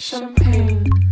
Champagne.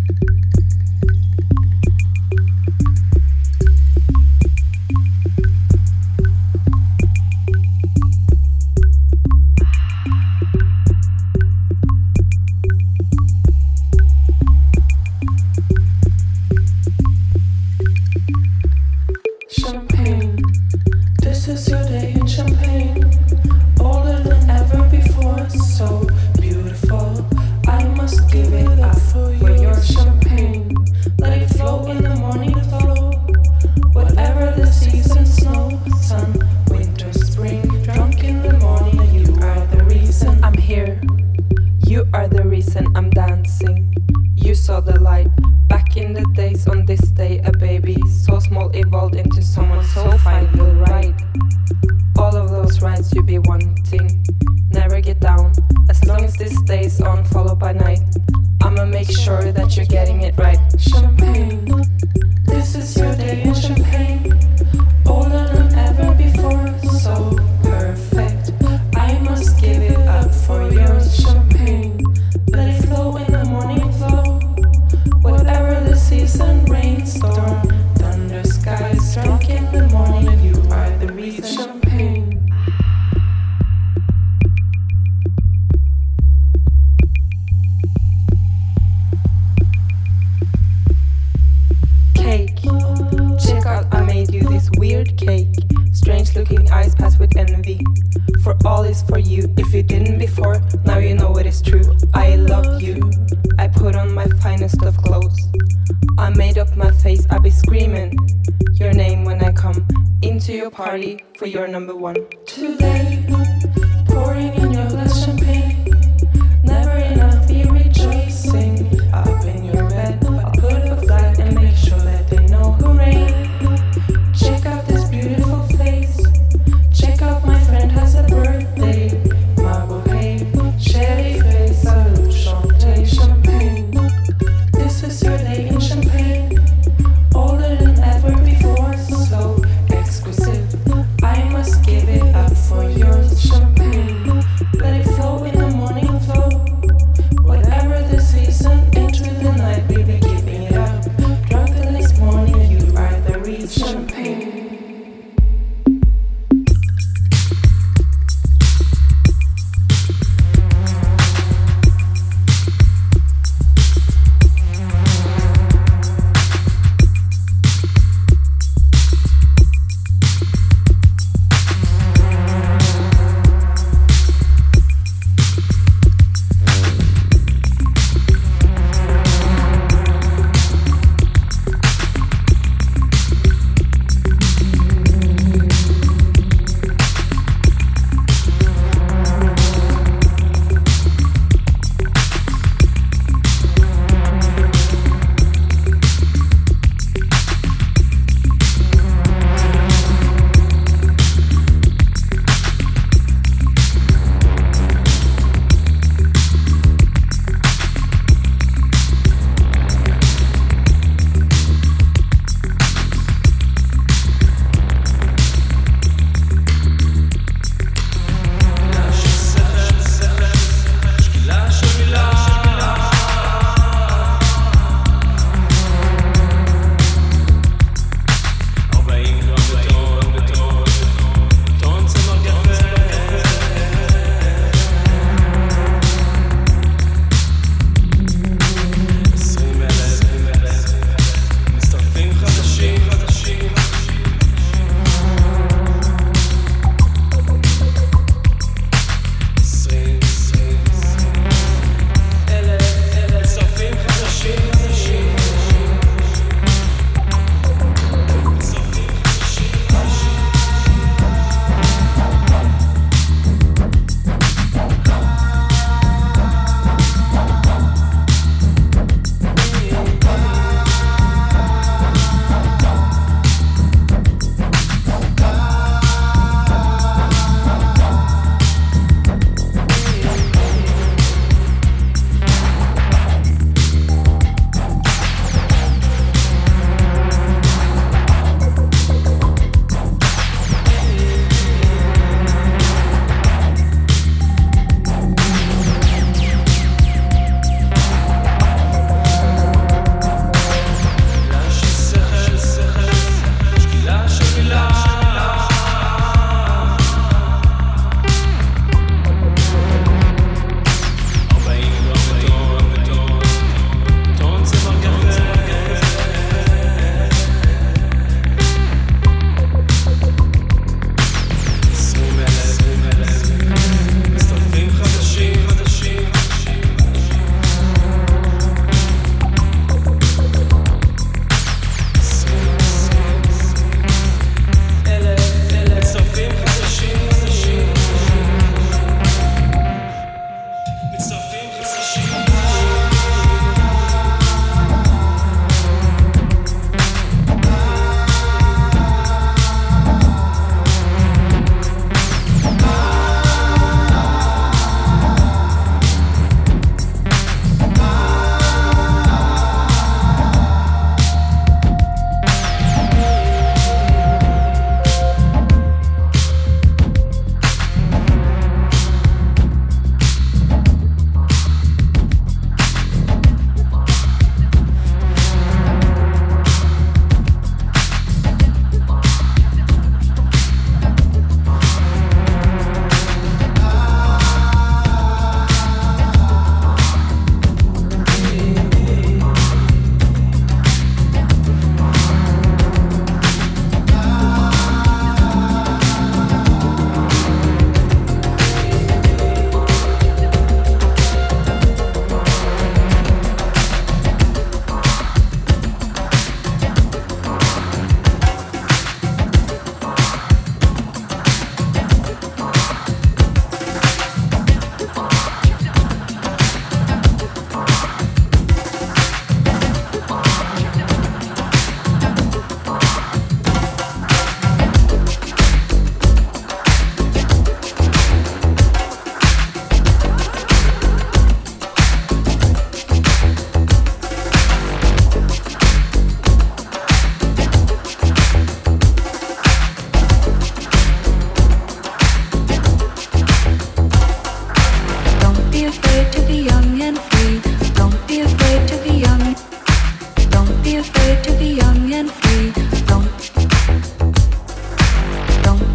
Today,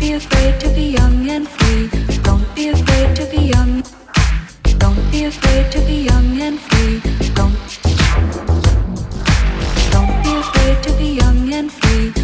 be afraid to be young and free. Don't be afraid to be young. Don't be afraid to be young and free. Don't. Don't be afraid to be young and free.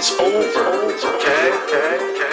It's over. Okay? okay.